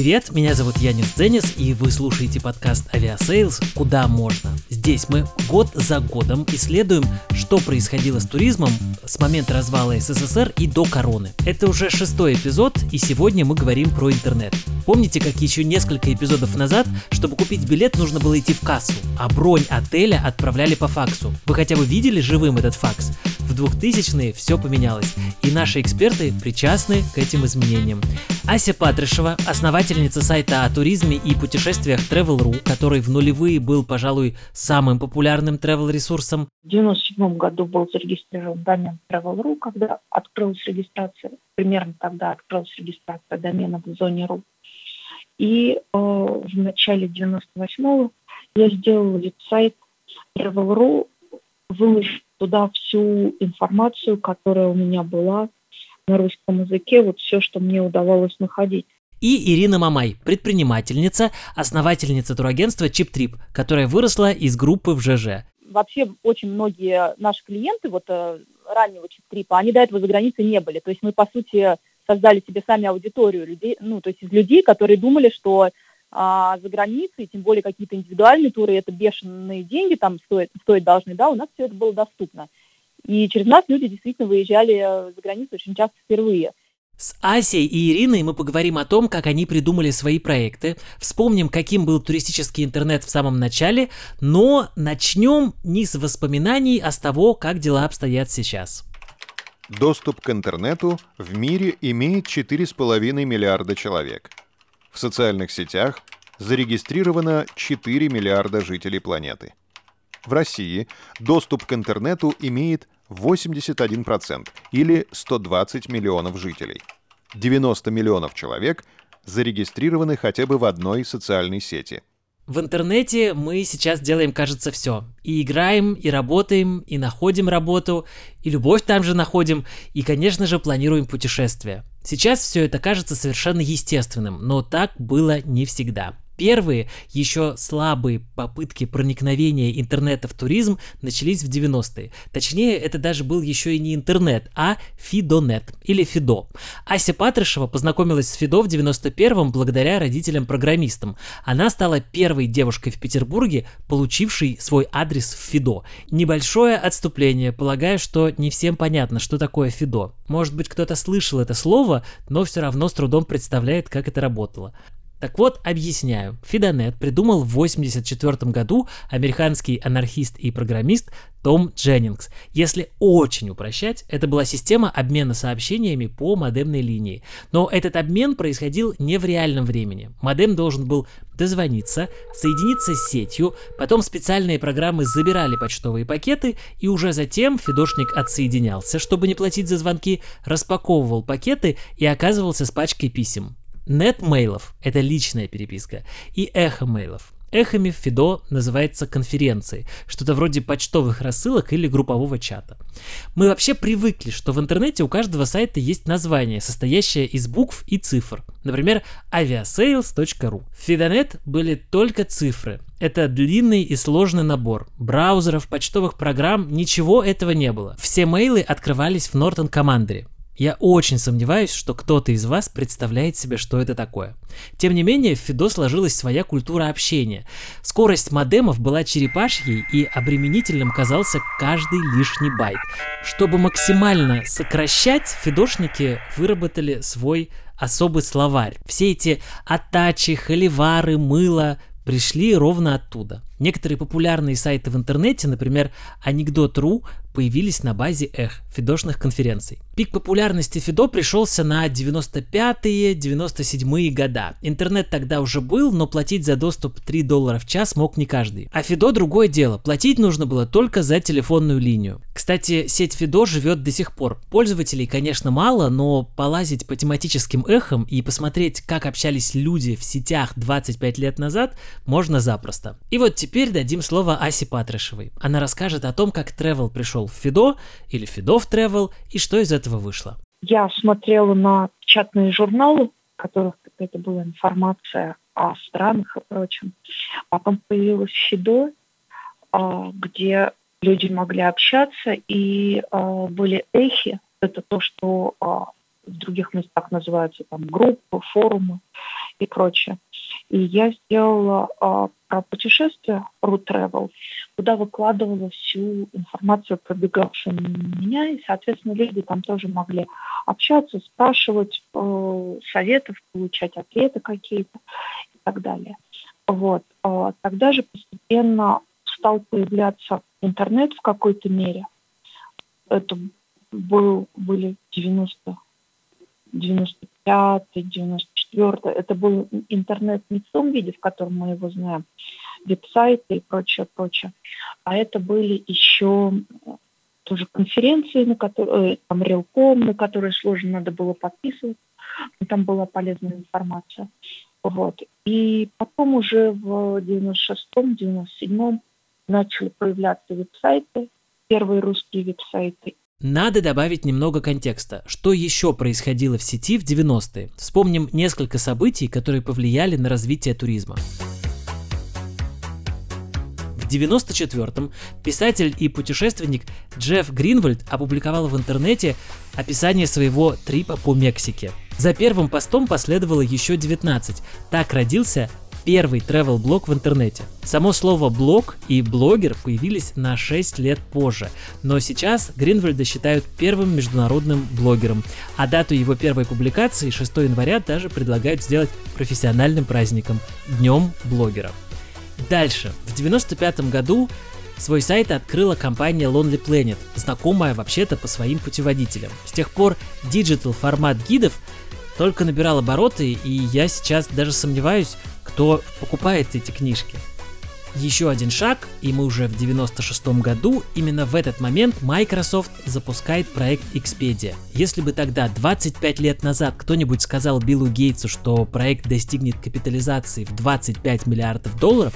привет! Меня зовут Янис Дзенис, и вы слушаете подкаст «Aviasales. Куда можно?». Здесь мы год за годом исследуем, что происходило с туризмом с момента развала СССР и до короны. Это уже шестой эпизод, и сегодня мы говорим про интернет. Помните, как еще несколько эпизодов назад, чтобы купить билет, нужно было идти в кассу, а бронь отеля отправляли по факсу. Вы хотя бы видели живым этот факс? В 2000-е все поменялось, и наши эксперты причастны к этим изменениям. Ася Патрышева, основательница сайта о туризме и путешествиях Travel.ru, который в нулевые был, пожалуй, самым популярным travel-ресурсом. В 1997 году был зарегистрирован домен Travel.ru, когда открылась регистрация, примерно тогда открылась регистрация доменов в зоне .ру. И э, в начале 98-го я сделала веб-сайт Travel.ru, выложив туда всю информацию, которая у меня была на русском языке, вот все, что мне удавалось находить. И Ирина Мамай, предпринимательница, основательница турагентства Chip Trip, которая выросла из группы в ЖЖ. Вообще очень многие наши клиенты вот э, раннего Trip, они до этого за границей не были. То есть мы, по сути, создали себе сами аудиторию людей, ну, то есть из людей, которые думали, что а, за границей, тем более какие-то индивидуальные туры, это бешеные деньги там стоят, стоят должны, да, у нас все это было доступно. И через нас люди действительно выезжали за границу очень часто впервые. С Асей и Ириной мы поговорим о том, как они придумали свои проекты, вспомним, каким был туристический интернет в самом начале, но начнем не с воспоминаний, а с того, как дела обстоят сейчас. Доступ к интернету в мире имеет 4,5 миллиарда человек. В социальных сетях зарегистрировано 4 миллиарда жителей планеты. В России доступ к интернету имеет 81% или 120 миллионов жителей. 90 миллионов человек зарегистрированы хотя бы в одной социальной сети – в интернете мы сейчас делаем, кажется, все. И играем, и работаем, и находим работу, и любовь там же находим, и, конечно же, планируем путешествия. Сейчас все это кажется совершенно естественным, но так было не всегда. Первые, еще слабые попытки проникновения интернета в туризм начались в 90-е. Точнее, это даже был еще и не интернет, а Фидонет или Фидо. Ася Патрышева познакомилась с Фидо в 91-м благодаря родителям-программистам. Она стала первой девушкой в Петербурге, получившей свой адрес в Фидо. Небольшое отступление, полагаю, что не всем понятно, что такое Фидо. Может быть, кто-то слышал это слово, но все равно с трудом представляет, как это работало. Так вот, объясняю. Фидонет придумал в 1984 году американский анархист и программист том Дженнингс. Если очень упрощать, это была система обмена сообщениями по модемной линии. Но этот обмен происходил не в реальном времени. Модем должен был дозвониться, соединиться с сетью, потом специальные программы забирали почтовые пакеты, и уже затем фидошник отсоединялся, чтобы не платить за звонки, распаковывал пакеты и оказывался с пачкой писем. Нет-мейлов — это личная переписка, и эхо-мейлов. Эхами в Фидо называется конференцией, что-то вроде почтовых рассылок или группового чата. Мы вообще привыкли, что в интернете у каждого сайта есть название, состоящее из букв и цифр. Например, aviasales.ru. В Фидонет были только цифры. Это длинный и сложный набор. Браузеров, почтовых программ, ничего этого не было. Все мейлы открывались в Norton Commander. Я очень сомневаюсь, что кто-то из вас представляет себе, что это такое. Тем не менее, в Фидо сложилась своя культура общения. Скорость модемов была черепашьей и обременительным казался каждый лишний байт. Чтобы максимально сокращать, фидошники выработали свой особый словарь. Все эти атачи, холивары, мыло пришли ровно оттуда. Некоторые популярные сайты в интернете, например, Анекдот.ру, появились на базе эх, фидошных конференций. Пик популярности Фидо пришелся на 95-е, 97-е года. Интернет тогда уже был, но платить за доступ 3 доллара в час мог не каждый. А Фидо другое дело, платить нужно было только за телефонную линию. Кстати, сеть Фидо живет до сих пор. Пользователей, конечно, мало, но полазить по тематическим эхам и посмотреть, как общались люди в сетях 25 лет назад, можно запросто. И вот теперь дадим слово Асе Патрышевой. Она расскажет о том, как Travel пришел в Фидо или Фидо в Travel и что из этого вышло. Я смотрела на печатные журналы, в которых это была информация о странах и прочем. Потом появилась Фидо, а, где люди могли общаться, и а, были эхи. Это то, что а, в других местах называются там группы, форумы. и прочее. И я сделала а, про путешествие Root Travel, куда выкладывала всю информацию, пробегавшую меня, и, соответственно, люди там тоже могли общаться, спрашивать э, советов, получать ответы какие-то и так далее. Вот. А, тогда же постепенно стал появляться интернет в какой-то мере. Это был, были 90 95 94 это был интернет не в том виде, в котором мы его знаем, веб-сайты и прочее, прочее, а это были еще тоже конференции, на которые, э, там, Релком, на которые сложно надо было подписываться, но там была полезная информация. Вот. И потом уже в 96-м, 97-м начали появляться веб-сайты, первые русские веб-сайты. Надо добавить немного контекста. Что еще происходило в сети в 90-е? Вспомним несколько событий, которые повлияли на развитие туризма. В 94-м писатель и путешественник Джефф Гринвальд опубликовал в интернете описание своего трипа по Мексике. За первым постом последовало еще 19. Так родился первый travel блог в интернете. Само слово блог и блогер появились на 6 лет позже, но сейчас Гринвальда считают первым международным блогером, а дату его первой публикации 6 января даже предлагают сделать профессиональным праздником – Днем блогера. Дальше. В 95 году Свой сайт открыла компания Lonely Planet, знакомая вообще-то по своим путеводителям. С тех пор digital формат гидов только набирал обороты, и я сейчас даже сомневаюсь, кто покупает эти книжки. Еще один шаг, и мы уже в 96 году, именно в этот момент Microsoft запускает проект Expedia. Если бы тогда, 25 лет назад, кто-нибудь сказал Биллу Гейтсу, что проект достигнет капитализации в 25 миллиардов долларов,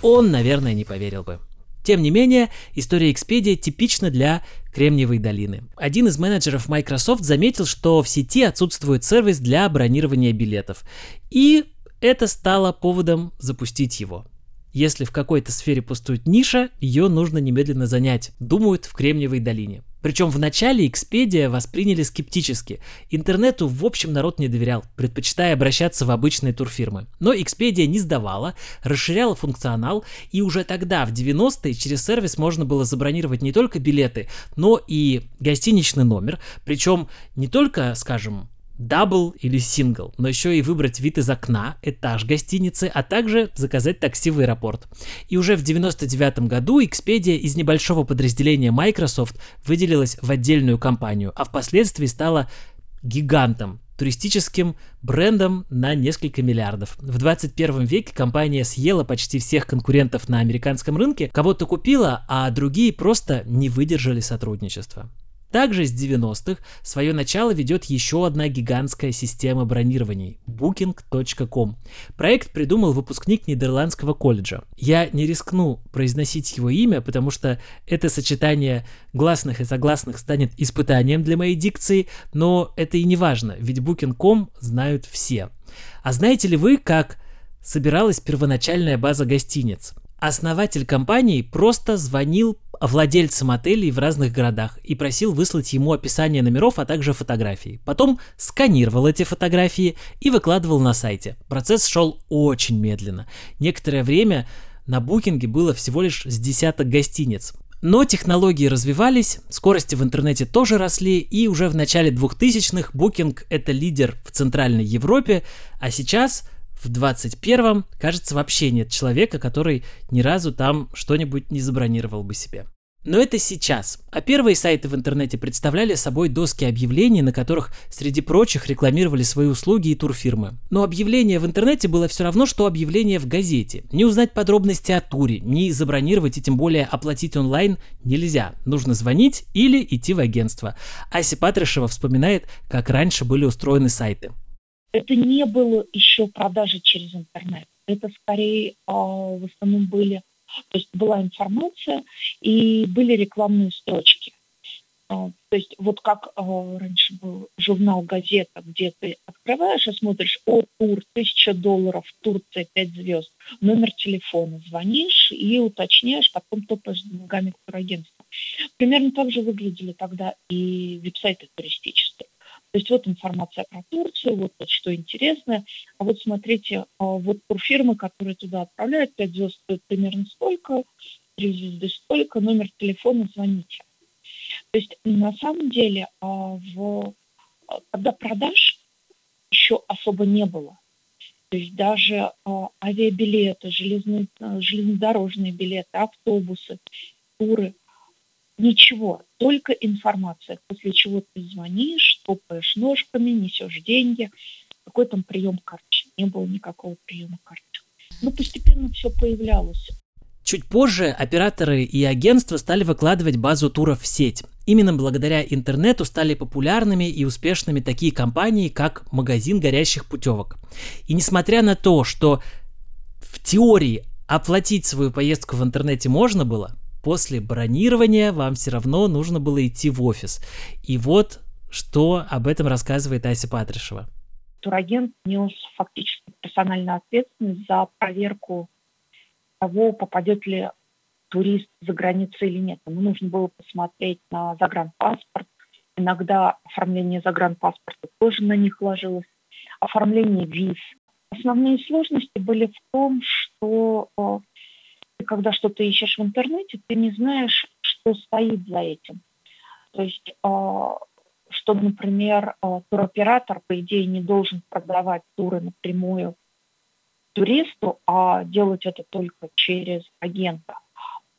он, наверное, не поверил бы. Тем не менее, история Expedia типична для Кремниевой долины. Один из менеджеров Microsoft заметил, что в сети отсутствует сервис для бронирования билетов. И это стало поводом запустить его. Если в какой-то сфере пустует ниша, ее нужно немедленно занять, думают в Кремниевой долине. Причем в начале Expedia восприняли скептически. Интернету в общем народ не доверял, предпочитая обращаться в обычные турфирмы. Но Expedia не сдавала, расширяла функционал, и уже тогда, в 90-е, через сервис можно было забронировать не только билеты, но и гостиничный номер. Причем не только, скажем, double или сингл, но еще и выбрать вид из окна, этаж гостиницы, а также заказать такси в аэропорт. И уже в 99 году Expedia из небольшого подразделения Microsoft выделилась в отдельную компанию, а впоследствии стала гигантом, туристическим брендом на несколько миллиардов. В 21 веке компания съела почти всех конкурентов на американском рынке, кого-то купила, а другие просто не выдержали сотрудничества. Также с 90-х свое начало ведет еще одна гигантская система бронирований – Booking.com. Проект придумал выпускник Нидерландского колледжа. Я не рискну произносить его имя, потому что это сочетание гласных и согласных станет испытанием для моей дикции, но это и не важно, ведь Booking.com знают все. А знаете ли вы, как собиралась первоначальная база гостиниц? Основатель компании просто звонил владельцам отелей в разных городах и просил выслать ему описание номеров, а также фотографии. Потом сканировал эти фотографии и выкладывал на сайте. Процесс шел очень медленно. Некоторое время на букинге было всего лишь с десяток гостиниц. Но технологии развивались, скорости в интернете тоже росли, и уже в начале 2000-х Booking — это лидер в Центральной Европе, а сейчас в 21-м, кажется, вообще нет человека, который ни разу там что-нибудь не забронировал бы себе. Но это сейчас. А первые сайты в интернете представляли собой доски объявлений, на которых, среди прочих, рекламировали свои услуги и турфирмы. Но объявление в интернете было все равно, что объявление в газете. Не узнать подробности о туре, не забронировать и тем более оплатить онлайн нельзя. Нужно звонить или идти в агентство. Ася Патришева вспоминает, как раньше были устроены сайты это не было еще продажи через интернет. Это скорее а, в основном были, то есть была информация и были рекламные строчки. А, то есть вот как а, раньше был журнал «Газета», где ты открываешь и смотришь, о, тур, тысяча долларов, Турция, пять звезд, номер телефона, звонишь и уточняешь, потом топаешь ногами к турагентству. Примерно так же выглядели тогда и веб-сайты туристические. То есть вот информация про Турцию, вот, вот что интересное. А вот смотрите, а, вот турфирмы, которые туда отправляют, 5 звезд стоит примерно столько, 3 звезды столько, номер телефона звоните. То есть на самом деле, а, в, когда продаж еще особо не было. То есть даже авиабилеты, железные, железнодорожные билеты, автобусы, туры – Ничего, только информация, после чего ты звонишь, топаешь ножками, несешь деньги. Какой там прием карточек? Не было никакого приема карточек. Но постепенно все появлялось. Чуть позже операторы и агентства стали выкладывать базу туров в сеть. Именно благодаря интернету стали популярными и успешными такие компании, как магазин горящих путевок. И несмотря на то, что в теории оплатить свою поездку в интернете можно было, после бронирования вам все равно нужно было идти в офис. И вот что об этом рассказывает Ася Патришева. Турагент нес фактически персональную ответственность за проверку того, попадет ли турист за границу или нет. Ему нужно было посмотреть на загранпаспорт. Иногда оформление загранпаспорта тоже на них ложилось. Оформление виз. Основные сложности были в том, что э, когда что-то ищешь в интернете, ты не знаешь, что стоит за этим. То есть, а, что, например, а, туроператор, по идее, не должен продавать туры напрямую туристу, а делать это только через агента.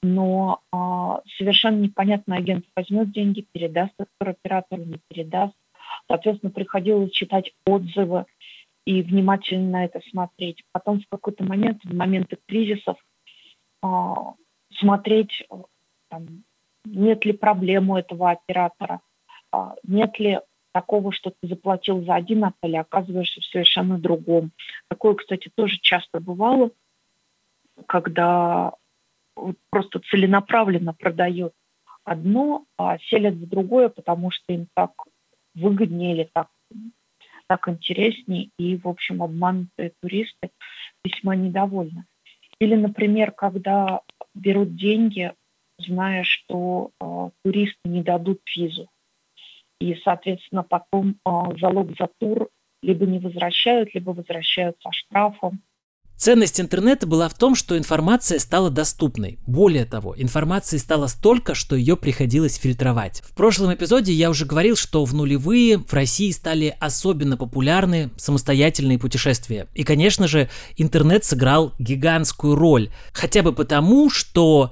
Но а, совершенно непонятно, агент возьмет деньги, передаст их туроператору, не передаст. Соответственно, приходилось читать отзывы и внимательно на это смотреть. Потом в какой-то момент, в моменты кризисов, смотреть, э, там, нет ли проблем у этого оператора, а, нет ли такого, что ты заплатил за один отель, а оказываешься в совершенно другом. Такое, кстати, тоже часто бывало, когда просто целенаправленно продает одно, а селят в другое, потому что им так выгоднее или так, так интереснее, и, в общем, обманутые туристы весьма недовольны. Или, например, когда берут деньги, зная, что э, туристы не дадут визу. И, соответственно, потом э, залог за тур либо не возвращают, либо возвращают со штрафом. Ценность интернета была в том, что информация стала доступной. Более того, информации стало столько, что ее приходилось фильтровать. В прошлом эпизоде я уже говорил, что в нулевые в России стали особенно популярны самостоятельные путешествия. И, конечно же, интернет сыграл гигантскую роль. Хотя бы потому, что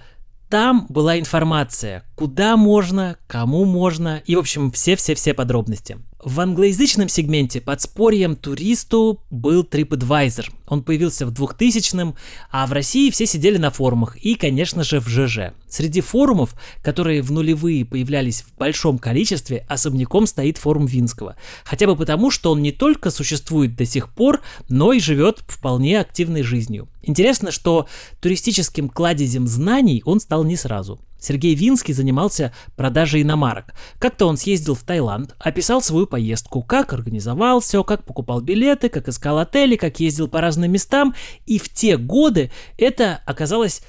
там была информация, куда можно, кому можно и, в общем, все-все-все подробности. В англоязычном сегменте подспорьем туристу был TripAdvisor. Он появился в 2000-м, а в России все сидели на форумах и, конечно же, в ЖЖ. Среди форумов, которые в нулевые появлялись в большом количестве, особняком стоит форум Винского. Хотя бы потому, что он не только существует до сих пор, но и живет вполне активной жизнью. Интересно, что туристическим кладезем знаний он стал не сразу. Сергей Винский занимался продажей иномарок. Как-то он съездил в Таиланд, описал свою поездку, как организовал все, как покупал билеты, как искал отели, как ездил по разным местам. И в те годы это оказалось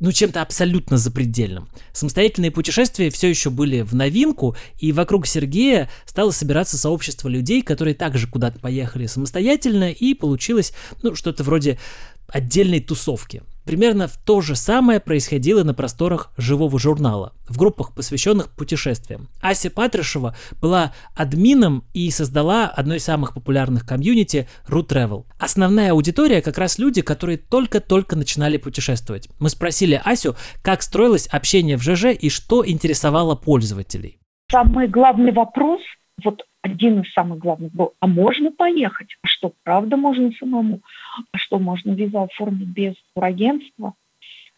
ну, чем-то абсолютно запредельным. Самостоятельные путешествия все еще были в новинку, и вокруг Сергея стало собираться сообщество людей, которые также куда-то поехали самостоятельно, и получилось, ну, что-то вроде отдельной тусовки. Примерно то же самое происходило на просторах живого журнала, в группах, посвященных путешествиям. Ася Патрушева была админом и создала одно из самых популярных комьюнити Root Travel. Основная аудитория как раз люди, которые только-только начинали путешествовать. Мы спросили Асю, как строилось общение в ЖЖ и что интересовало пользователей. Самый главный вопрос, вот один из самых главных был, а можно поехать? А что, правда можно самому? А что, можно визу оформить без турагентства?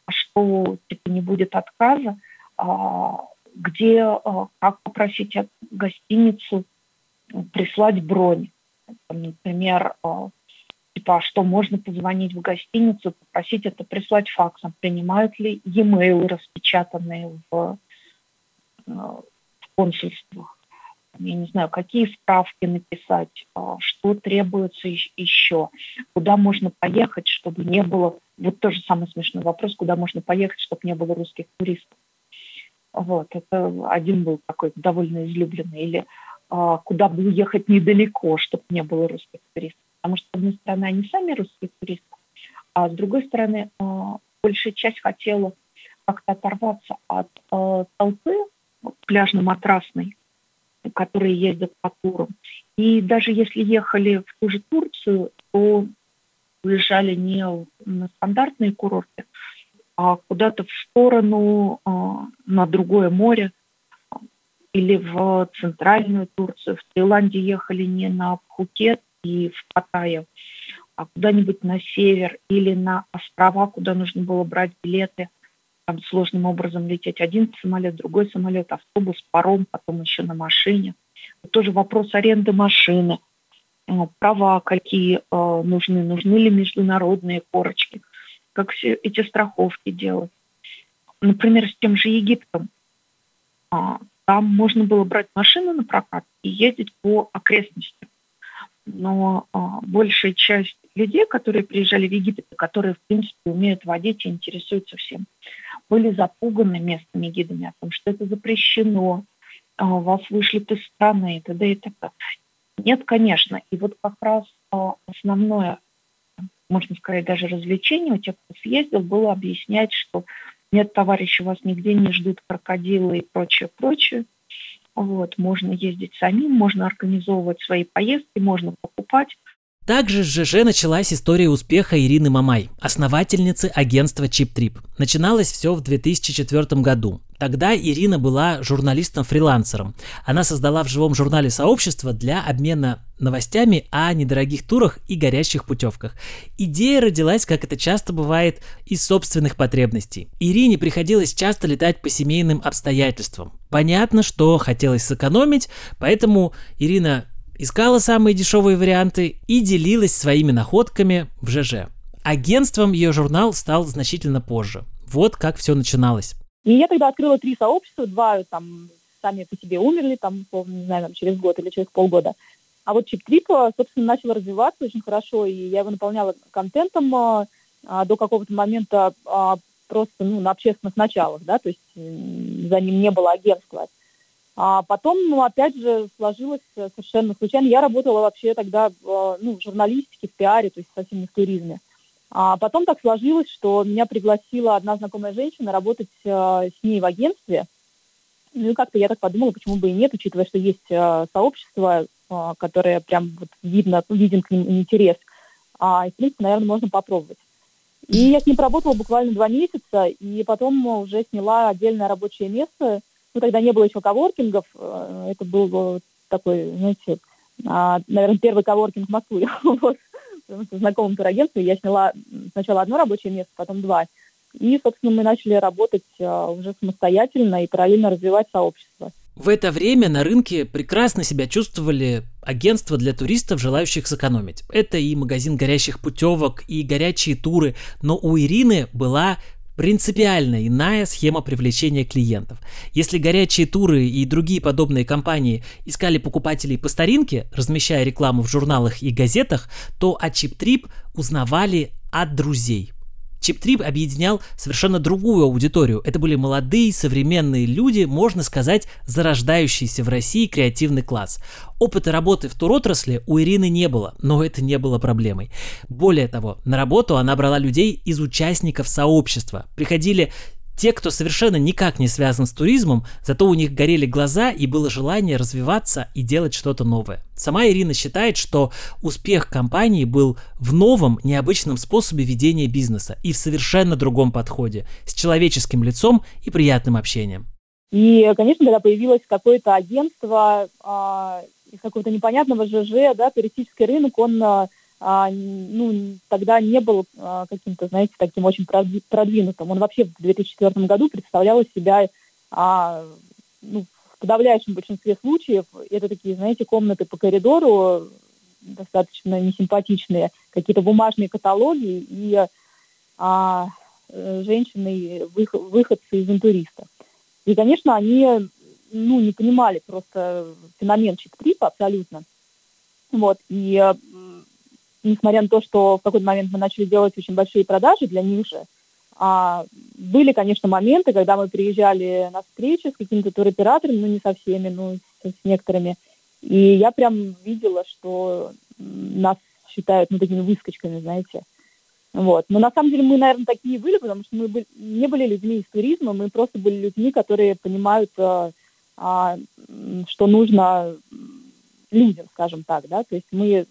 А что, типа, не будет отказа? А, где, а, как попросить гостиницу прислать бронь? Например, а, типа, а что, можно позвонить в гостиницу, попросить это прислать факсом? Принимают ли e-mail распечатанные в, в консульствах? Я не знаю, какие справки написать, а, что требуется еще, куда можно поехать, чтобы не было, вот тоже самый смешной вопрос, куда можно поехать, чтобы не было русских туристов. Вот, это один был такой довольно излюбленный. Или а, куда бы уехать недалеко, чтобы не было русских туристов. Потому что, с одной стороны, они сами русские туристы, а с другой стороны, а, большая часть хотела как-то оторваться от э, толпы пляжно-матрасной, которые ездят по турам. И даже если ехали в ту же Турцию, то уезжали не на стандартные курорты, а куда-то в сторону, э, на другое море, или в центральную Турцию. В Таиланде ехали не на Пхукет и в Паттайю, а куда-нибудь на север или на острова, куда нужно было брать билеты – там сложным образом лететь один самолет, другой самолет, автобус, паром, потом еще на машине. Тоже вопрос аренды машины, э, права какие э, нужны, нужны ли международные корочки, как все эти страховки делать. Например, с тем же Египтом. А, там можно было брать машину на прокат и ездить по окрестностям. Но а, большая часть людей, которые приезжали в Египет, которые, в принципе, умеют водить и интересуются всем, были запуганы местными гидами о том, что это запрещено, а, вас вышлют из страны и т.д. и т.п. Нет, конечно. И вот как раз а, основное, можно сказать, даже развлечение у тех, кто съездил, было объяснять, что нет, товарищи, вас нигде не ждут крокодилы и прочее, прочее. Вот, можно ездить самим, можно организовывать свои поездки, можно покупать. Также с ЖЖ началась история успеха Ирины Мамай, основательницы агентства Chip Trip. Начиналось все в 2004 году. Тогда Ирина была журналистом-фрилансером. Она создала в живом журнале сообщество для обмена новостями о недорогих турах и горящих путевках. Идея родилась, как это часто бывает, из собственных потребностей. Ирине приходилось часто летать по семейным обстоятельствам. Понятно, что хотелось сэкономить, поэтому Ирина искала самые дешевые варианты и делилась своими находками в ЖЖ. Агентством ее журнал стал значительно позже. Вот как все начиналось. И я тогда открыла три сообщества, два там сами по себе умерли, там, не знаю, там, через год или через полгода. А вот Чип Трип, собственно, начал развиваться очень хорошо, и я его наполняла контентом а, а, до какого-то момента а, просто ну, на общественных началах, да, то есть за ним не было агентства. А потом, ну, опять же, сложилось совершенно случайно. Я работала вообще тогда ну, в журналистике, в пиаре, то есть совсем не в туризме. А потом так сложилось, что меня пригласила одна знакомая женщина работать э, с ней в агентстве. Ну и как-то я так подумала, почему бы и нет, учитывая, что есть э, сообщество, э, которое прям вот видно, виден к ним интерес. А, и, в принципе, наверное, можно попробовать. И я с ним поработала буквально два месяца, и потом уже сняла отдельное рабочее место – ну, тогда не было еще коворкингов, э, это был такой, знаете, а, наверное, первый коворкинг в Москве. вот. С знакомым турагентством я сняла сначала одно рабочее место, потом два. И, собственно, мы начали работать э, уже самостоятельно и параллельно развивать сообщество. В это время на рынке прекрасно себя чувствовали агентства для туристов, желающих сэкономить. Это и магазин горящих путевок, и горячие туры, но у Ирины была принципиально иная схема привлечения клиентов. Если горячие туры и другие подобные компании искали покупателей по старинке, размещая рекламу в журналах и газетах, то о ChipTrip узнавали от друзей – Чип-трип объединял совершенно другую аудиторию. Это были молодые, современные люди, можно сказать, зарождающийся в России креативный класс. Опыта работы в туротрасли у Ирины не было, но это не было проблемой. Более того, на работу она брала людей из участников сообщества. Приходили те, кто совершенно никак не связан с туризмом, зато у них горели глаза и было желание развиваться и делать что-то новое. Сама Ирина считает, что успех компании был в новом, необычном способе ведения бизнеса и в совершенно другом подходе, с человеческим лицом и приятным общением. И, конечно, когда появилось какое-то агентство а, из какого-то непонятного ЖЖ, да, туристический рынок, он а, ну, тогда не был а, каким-то, знаете, таким очень продвинутым. Он вообще в 2004 году представлял из себя, а, ну, в подавляющем большинстве случаев, это такие, знаете, комнаты по коридору, достаточно несимпатичные, какие-то бумажные каталоги и а, женщины, выходцы из интуриста. И, конечно, они ну, не понимали просто феномен чип-трипа абсолютно. Вот, и несмотря на то, что в какой-то момент мы начали делать очень большие продажи для них же, а, были, конечно, моменты, когда мы приезжали на встречи с какими-то туроператорами, ну, не со всеми, ну, с, с некоторыми, И я прям видела, что нас считают, ну, такими выскочками, знаете. Вот. Но на самом деле мы, наверное, такие были, потому что мы были, не были людьми из туризма, мы просто были людьми, которые понимают, а, а, что нужно людям, скажем так, да, то есть мы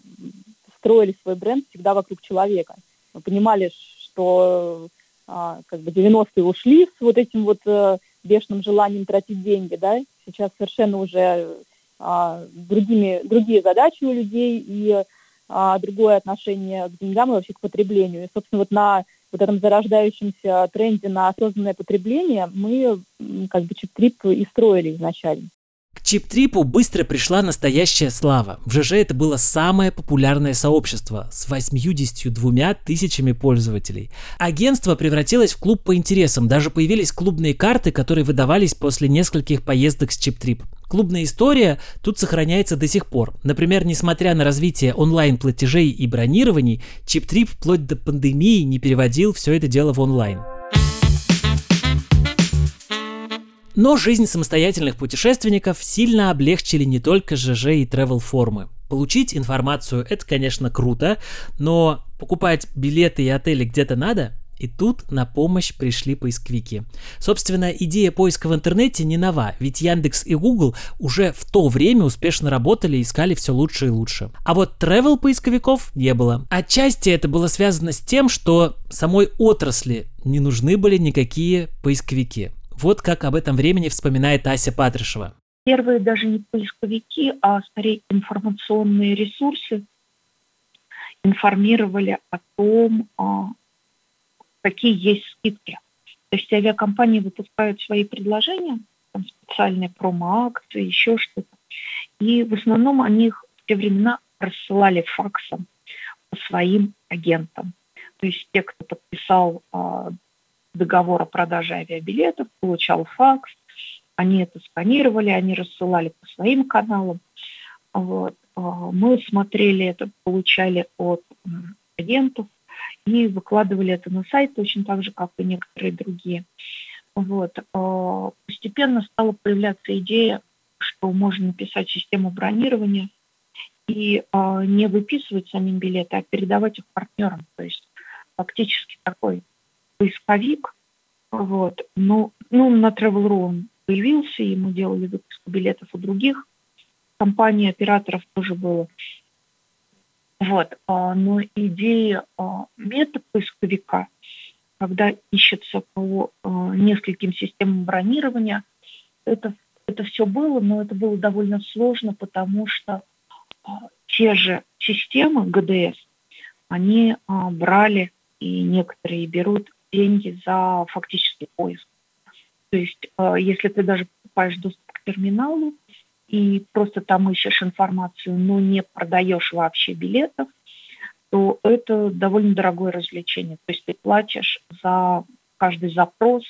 строили свой бренд всегда вокруг человека. Мы понимали, что а, как бы 90-е ушли с вот этим вот а, бешеным желанием тратить деньги, да, сейчас совершенно уже а, другими, другие задачи у людей и а, другое отношение к деньгам и вообще к потреблению. И, собственно, вот на вот этом зарождающемся тренде на осознанное потребление мы как бы чип-трип и строили изначально. К чип-трипу быстро пришла настоящая слава. В ЖЖ это было самое популярное сообщество с 82 тысячами пользователей. Агентство превратилось в клуб по интересам, даже появились клубные карты, которые выдавались после нескольких поездок с чип-трип. Клубная история тут сохраняется до сих пор. Например, несмотря на развитие онлайн-платежей и бронирований, чип-трип вплоть до пандемии не переводил все это дело в онлайн. Но жизнь самостоятельных путешественников сильно облегчили не только ЖЖ и travel формы. Получить информацию это, конечно, круто, но покупать билеты и отели где-то надо, и тут на помощь пришли поисковики. Собственно, идея поиска в интернете не нова, ведь Яндекс и Google уже в то время успешно работали и искали все лучше и лучше. А вот travel поисковиков не было. Отчасти это было связано с тем, что самой отрасли не нужны были никакие поисковики. Вот как об этом времени вспоминает Ася Патришева. Первые даже не поисковики, а скорее информационные ресурсы информировали о том, а, какие есть скидки. То есть авиакомпании выпускают свои предложения, там специальные промо-акции, еще что-то. И в основном они их в те времена рассылали факсом по своим агентам. То есть те, кто подписал а, договор о продаже авиабилетов, получал факс, они это сканировали, они рассылали по своим каналам. Вот. А, мы смотрели это, получали от агентов, и выкладывали это на сайт точно так же, как и некоторые другие. Вот. А, постепенно стала появляться идея, что можно написать систему бронирования и а, не выписывать самим билеты, а передавать их партнерам. То есть фактически такой поисковик. Вот. Ну, ну, на Travel.ru он появился, мы делали выпуск билетов у других компаний, операторов тоже было. Вот. А, но идея а, метапоисковика, когда ищется по а, нескольким системам бронирования, это, это все было, но это было довольно сложно, потому что те же системы ГДС, они брали, и некоторые берут деньги за фактический поиск. То есть, если ты даже покупаешь доступ к терминалу, и просто там ищешь информацию, но не продаешь вообще билетов, то это довольно дорогое развлечение. То есть ты платишь за каждый запрос,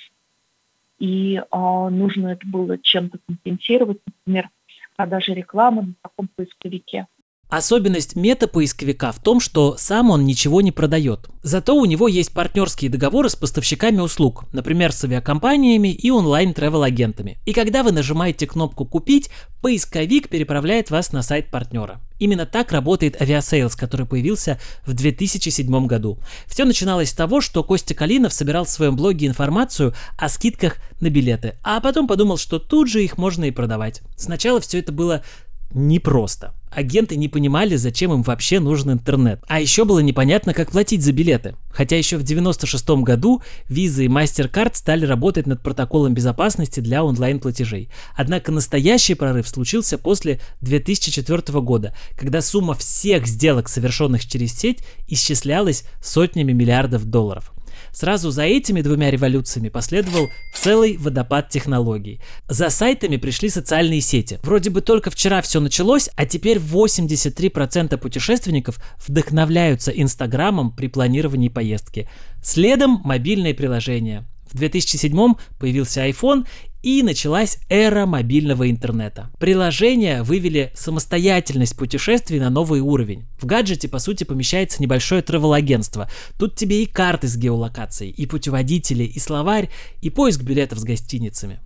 и а, нужно это было чем-то компенсировать, например, продажи рекламы на таком поисковике. Особенность мета-поисковика в том, что сам он ничего не продает. Зато у него есть партнерские договоры с поставщиками услуг, например, с авиакомпаниями и онлайн-travel-агентами. И когда вы нажимаете кнопку «Купить», поисковик переправляет вас на сайт партнера. Именно так работает Aviasales, который появился в 2007 году. Все начиналось с того, что Костя Калинов собирал в своем блоге информацию о скидках на билеты, а потом подумал, что тут же их можно и продавать. Сначала все это было непросто. Агенты не понимали, зачем им вообще нужен интернет. А еще было непонятно, как платить за билеты. Хотя еще в 96 году Visa и MasterCard стали работать над протоколом безопасности для онлайн-платежей. Однако настоящий прорыв случился после 2004 года, когда сумма всех сделок, совершенных через сеть, исчислялась сотнями миллиардов долларов. Сразу за этими двумя революциями последовал целый водопад технологий. За сайтами пришли социальные сети. Вроде бы только вчера все началось, а теперь 83% путешественников вдохновляются Инстаграмом при планировании поездки. Следом мобильные приложения. В 2007 появился iPhone, и началась эра мобильного интернета. Приложения вывели самостоятельность путешествий на новый уровень. В гаджете, по сути, помещается небольшое travel-агентство. Тут тебе и карты с геолокацией, и путеводители, и словарь, и поиск билетов с гостиницами.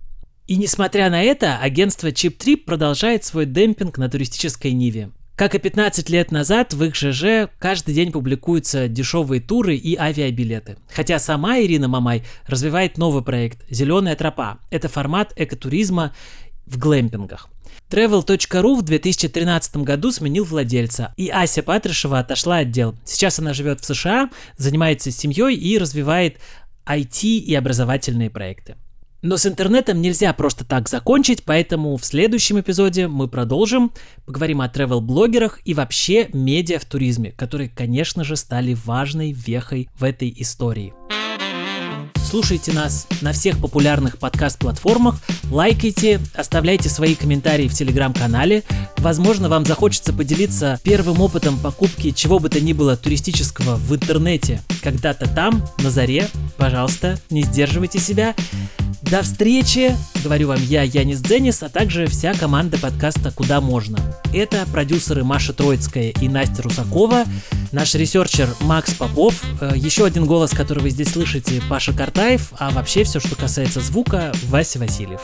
И несмотря на это, агентство Chip Trip продолжает свой демпинг на туристической ниве. Как и 15 лет назад, в их ЖЖ каждый день публикуются дешевые туры и авиабилеты. Хотя сама Ирина Мамай развивает новый проект «Зеленая тропа». Это формат экотуризма в глэмпингах. Travel.ru в 2013 году сменил владельца, и Ася Патришева отошла от дел. Сейчас она живет в США, занимается семьей и развивает IT и образовательные проекты. Но с интернетом нельзя просто так закончить, поэтому в следующем эпизоде мы продолжим, поговорим о travel-блогерах и вообще медиа в туризме, которые, конечно же, стали важной вехой в этой истории. Слушайте нас на всех популярных подкаст-платформах, лайкайте, оставляйте свои комментарии в телеграм-канале. Возможно, вам захочется поделиться первым опытом покупки чего бы то ни было туристического в интернете когда-то там, на заре. Пожалуйста, не сдерживайте себя. До встречи, говорю вам я, Янис Дзенис, а также вся команда подкаста «Куда можно». Это продюсеры Маша Троицкая и Настя Русакова, наш ресерчер Макс Попов, э, еще один голос, который вы здесь слышите, Паша Картаев, а вообще все, что касается звука, Вася Васильев.